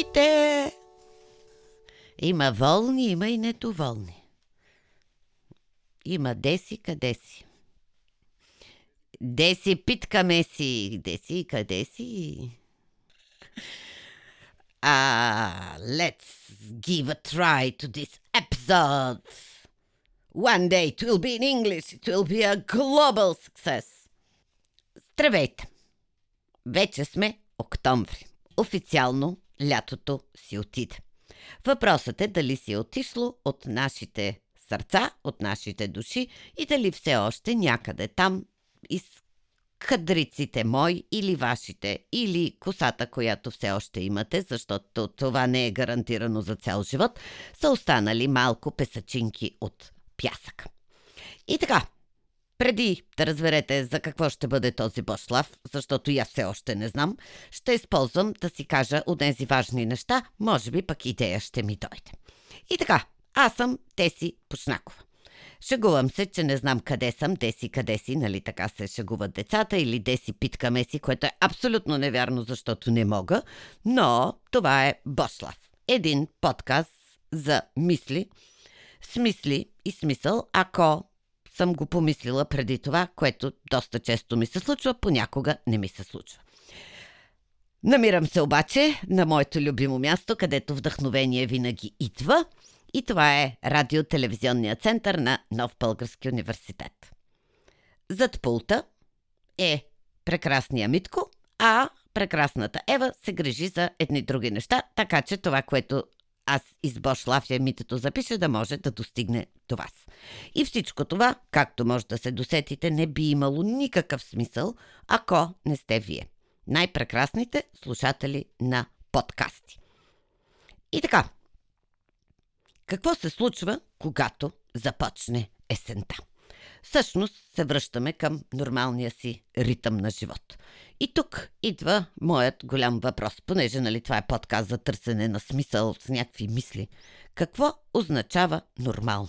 вълните. Има волни, има и недоволни. Има деси, къде си. Деси, питкаме си. Деси къде си? Ah, let's give a try to this episode. One day it will be in English. It will be a global success. Здравейте! Вече сме октомври. Официално лятото си отиде. Въпросът е дали си е отишло от нашите сърца, от нашите души и дали все още някъде там из кадриците мои или вашите, или косата, която все още имате, защото това не е гарантирано за цял живот, са останали малко песачинки от пясък. И така, преди да разберете за какво ще бъде този Бошлав, защото я все още не знам, ще използвам да си кажа от тези важни неща, може би пък идея ще ми дойде. И така, аз съм Теси Пушнакова. Шегувам се, че не знам къде съм, деси къде си, нали така се шегуват децата, или деси питка меси, което е абсолютно невярно, защото не мога, но това е Бошлав. Един подкаст за мисли, смисли и смисъл, ако съм го помислила преди това, което доста често ми се случва, понякога не ми се случва. Намирам се обаче на моето любимо място, където вдъхновение винаги идва и това е радиотелевизионния център на Нов Български университет. Зад пулта е прекрасния Митко, а прекрасната Ева се грижи за едни други неща, така че това, което аз из Лафия митето запиша да може да достигне до вас. И всичко това, както може да се досетите, не би имало никакъв смисъл, ако не сте вие. Най-прекрасните слушатели на подкасти. И така, какво се случва, когато започне есента? Всъщност се връщаме към нормалния си ритъм на живот. И тук идва моят голям въпрос, понеже нали, това е подкаст за търсене на смисъл с някакви мисли. Какво означава нормално?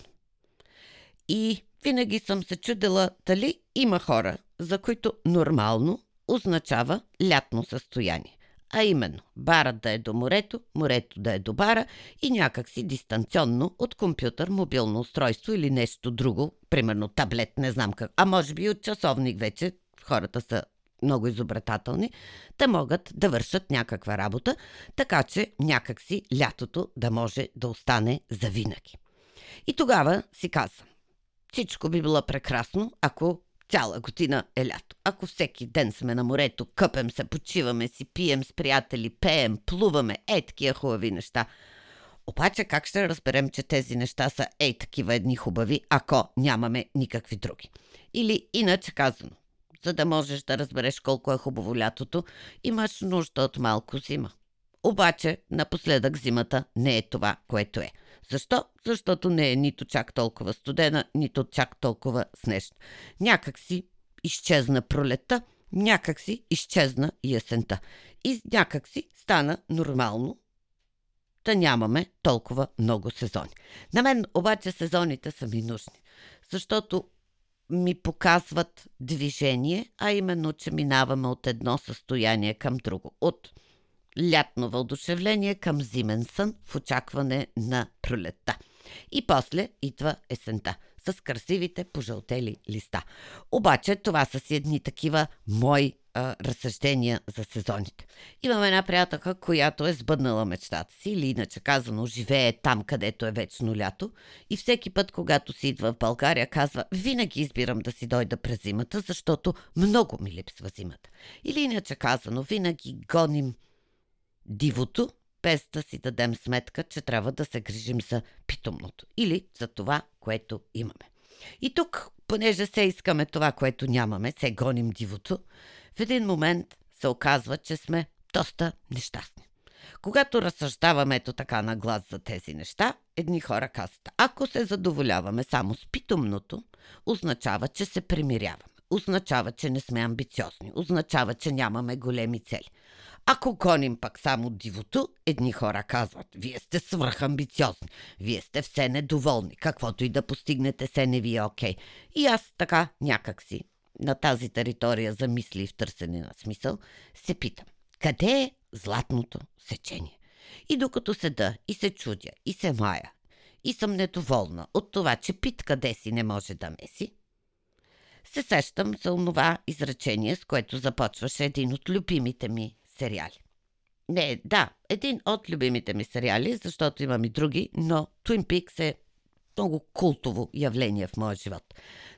И винаги съм се чудила дали има хора, за които нормално означава лятно състояние. А именно, барът да е до морето, морето да е до бара и някакси дистанционно от компютър, мобилно устройство или нещо друго, примерно таблет, не знам как, а може би от часовник вече, хората са много изобретателни, да могат да вършат някаква работа, така че някакси лятото да може да остане завинаги. И тогава си казвам, всичко би било прекрасно, ако цяла година е лято. Ако всеки ден сме на морето, къпем се, почиваме си, пием с приятели, пеем, плуваме, е такива хубави неща. Обаче как ще разберем, че тези неща са ей такива едни хубави, ако нямаме никакви други? Или иначе казано, за да можеш да разбереш колко е хубаво лятото, имаш нужда от малко зима. Обаче, напоследък зимата не е това, което е. Защо? Защото не е нито чак толкова студена, нито чак толкова снежна. Някак си изчезна пролета, някак си изчезна и есента. И някак си стана нормално да нямаме толкова много сезони. На мен обаче сезоните са ми нужни, защото ми показват движение, а именно, че минаваме от едно състояние към друго. От лятно въодушевление към зимен сън в очакване на пролетта. И после идва есента с красивите пожълтели листа. Обаче това са си едни такива мои а, разсъждения за сезоните. Имам една приятелка, която е сбъднала мечтата си, или иначе казано, живее там, където е вечно лято. И всеки път, когато си идва в България, казва, винаги избирам да си дойда през зимата, защото много ми липсва зимата. Или иначе казано, винаги гоним дивото, без да си дадем сметка, че трябва да се грижим за питомното или за това, което имаме. И тук, понеже се искаме това, което нямаме, се гоним дивото, в един момент се оказва, че сме доста нещастни. Когато разсъждаваме ето така на глас за тези неща, едни хора казват, ако се задоволяваме само с питомното, означава, че се примиряваме. Означава, че не сме амбициозни. Означава, че нямаме големи цели. Ако гоним пък само дивото, едни хора казват, вие сте свръхамбициозни, вие сте все недоволни, каквото и да постигнете, се не ви е окей. И аз така някакси на тази територия за мисли и в търсене на смисъл се питам, къде е златното сечение? И докато седа и се чудя и се мая и съм недоволна от това, че пит къде си не може да меси, се сещам за онова изречение, с което започваше един от любимите ми сериали. Не, да, един от любимите ми сериали, защото имам и други, но Twin Peaks е много култово явление в моя живот.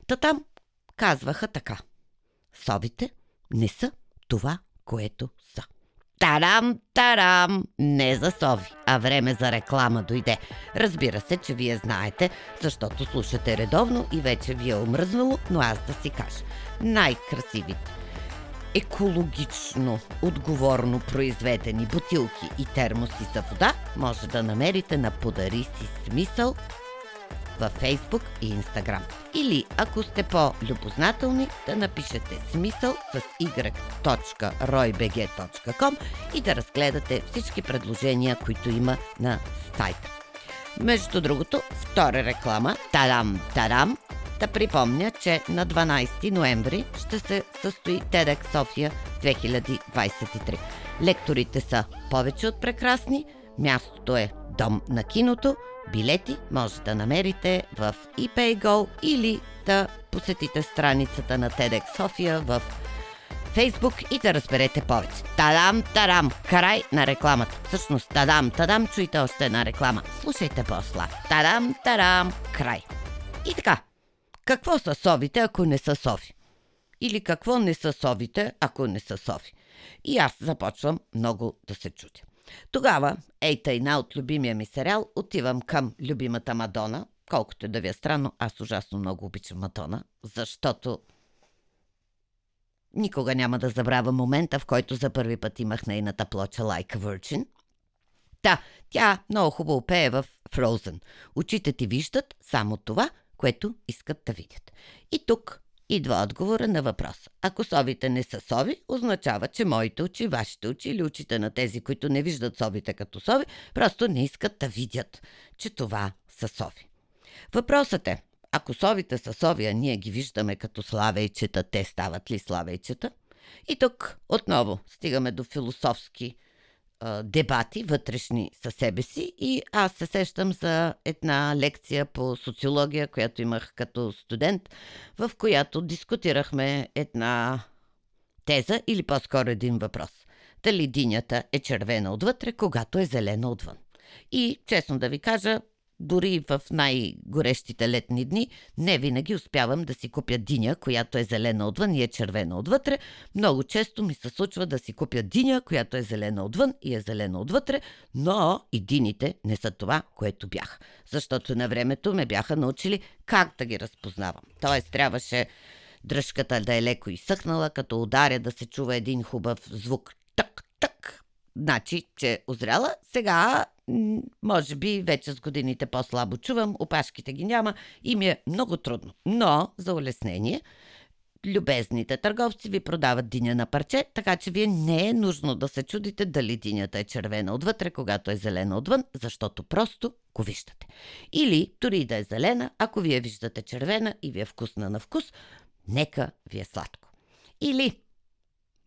Та там казваха така. Совите не са това, което са. Тарам, тарам! Не за сови, а време за реклама дойде. Разбира се, че вие знаете, защото слушате редовно и вече ви е омръзнало, но аз да си кажа. Най-красивите, екологично, отговорно произведени бутилки и термоси за вода може да намерите на Подари си смисъл във Facebook и Instagram. Или, ако сте по-любознателни, да напишете смисъл с y.roybg.com и да разгледате всички предложения, които има на сайта. Между другото, втора реклама, тарам, да припомня, че на 12 ноември ще се състои TEDx София 2023. Лекторите са повече от прекрасни, мястото е Дом на киното – Билети може да намерите в ePayGo или да посетите страницата на TEDx София в Фейсбук и да разберете повече. Тадам, тадам, край на рекламата. Всъщност, тадам, тадам, чуйте още една реклама. Слушайте после. Тадам, тадам, край. И така, какво са совите, ако не са сови? Или какво не са совите, ако не са сови? И аз започвам много да се чудя. Тогава, ей тайна от любимия ми сериал, отивам към любимата Мадона. Колкото да ви е странно, аз ужасно много обичам Мадона, защото никога няма да забравя момента, в който за първи път имах нейната плоча Like a Virgin. Да, тя много хубаво пее в Frozen. Очите ти виждат само това, което искат да видят. И тук Идва отговора на въпрос. Ако совите не са сови, означава, че моите очи, вашите очи или очите на тези, които не виждат совите като сови, просто не искат да видят, че това са сови. Въпросът е, ако совите са сови, а ние ги виждаме като славейчета, те стават ли славейчета? И тук отново стигаме до философски дебати вътрешни със себе си и аз се сещам за една лекция по социология, която имах като студент, в която дискутирахме една теза или по-скоро един въпрос. Дали динята е червена отвътре, когато е зелена отвън. И, честно да ви кажа, дори в най-горещите летни дни не винаги успявам да си купя диня, която е зелена отвън и е червена отвътре. Много често ми се случва да си купя диня, която е зелена отвън и е зелена отвътре, но и дините не са това, което бях. Защото на времето ме бяха научили как да ги разпознавам. Тоест трябваше дръжката да е леко изсъхнала, като ударя да се чува един хубав звук. Тък, тък. Значи, че озряла. Сега може би вече с годините по-слабо чувам, опашките ги няма и ми е много трудно. Но, за улеснение, любезните търговци ви продават диня на парче, така че вие не е нужно да се чудите дали динята е червена отвътре, когато е зелена отвън, защото просто го виждате. Или, дори да е зелена, ако вие виждате червена и ви е вкусна на вкус, нека ви е сладко. Или,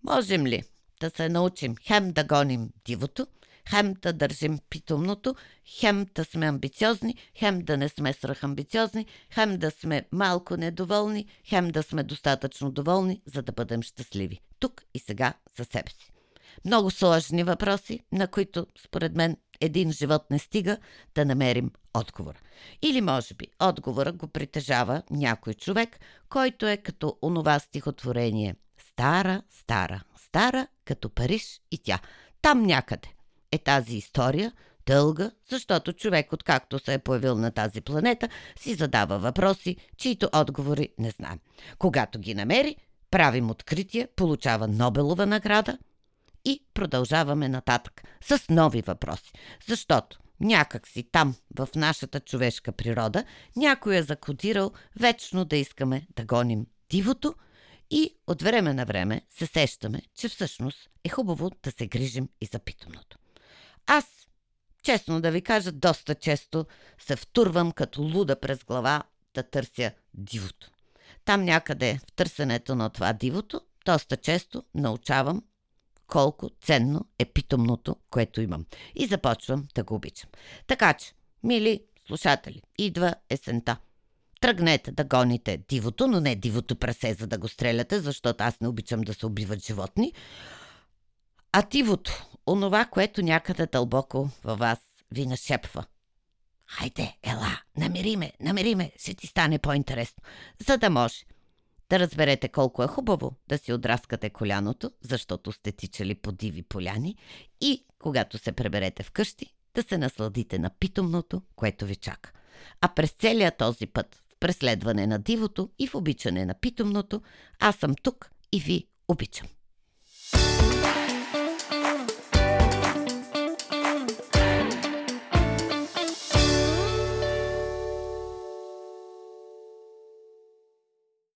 можем ли да се научим хем да гоним дивото, хем да държим питомното, хем да сме амбициозни, хем да не сме свръхамбициозни, хем да сме малко недоволни, хем да сме достатъчно доволни, за да бъдем щастливи. Тук и сега за себе си. Много сложни въпроси, на които, според мен, един живот не стига да намерим отговор. Или, може би, отговора го притежава някой човек, който е като онова стихотворение Стара, стара, стара, като Париж и тя. Там някъде е тази история, дълга, защото човек, откакто се е появил на тази планета, си задава въпроси, чието отговори не знаем. Когато ги намери, правим откритие, получава Нобелова награда и продължаваме нататък с нови въпроси. Защото някак си там, в нашата човешка природа, някой е закодирал вечно да искаме да гоним дивото и от време на време се сещаме, че всъщност е хубаво да се грижим и за питомното. Аз, честно да ви кажа, доста често се втурвам като луда през глава да търся дивото. Там някъде в търсенето на това дивото, доста често научавам колко ценно е питомното, което имам. И започвам да го обичам. Така че, мили слушатели, идва есента. Тръгнете да гоните дивото, но не дивото прасе, за да го стреляте, защото аз не обичам да се убиват животни. А дивото, онова, което някъде дълбоко във вас ви нашепва. Хайде, ела, намери ме, намери ме, ще ти стане по-интересно. За да може да разберете колко е хубаво да си отраскате коляното, защото сте тичали по диви поляни и когато се преберете вкъщи, да се насладите на питомното, което ви чака. А през целия този път, в преследване на дивото и в обичане на питомното, аз съм тук и ви обичам.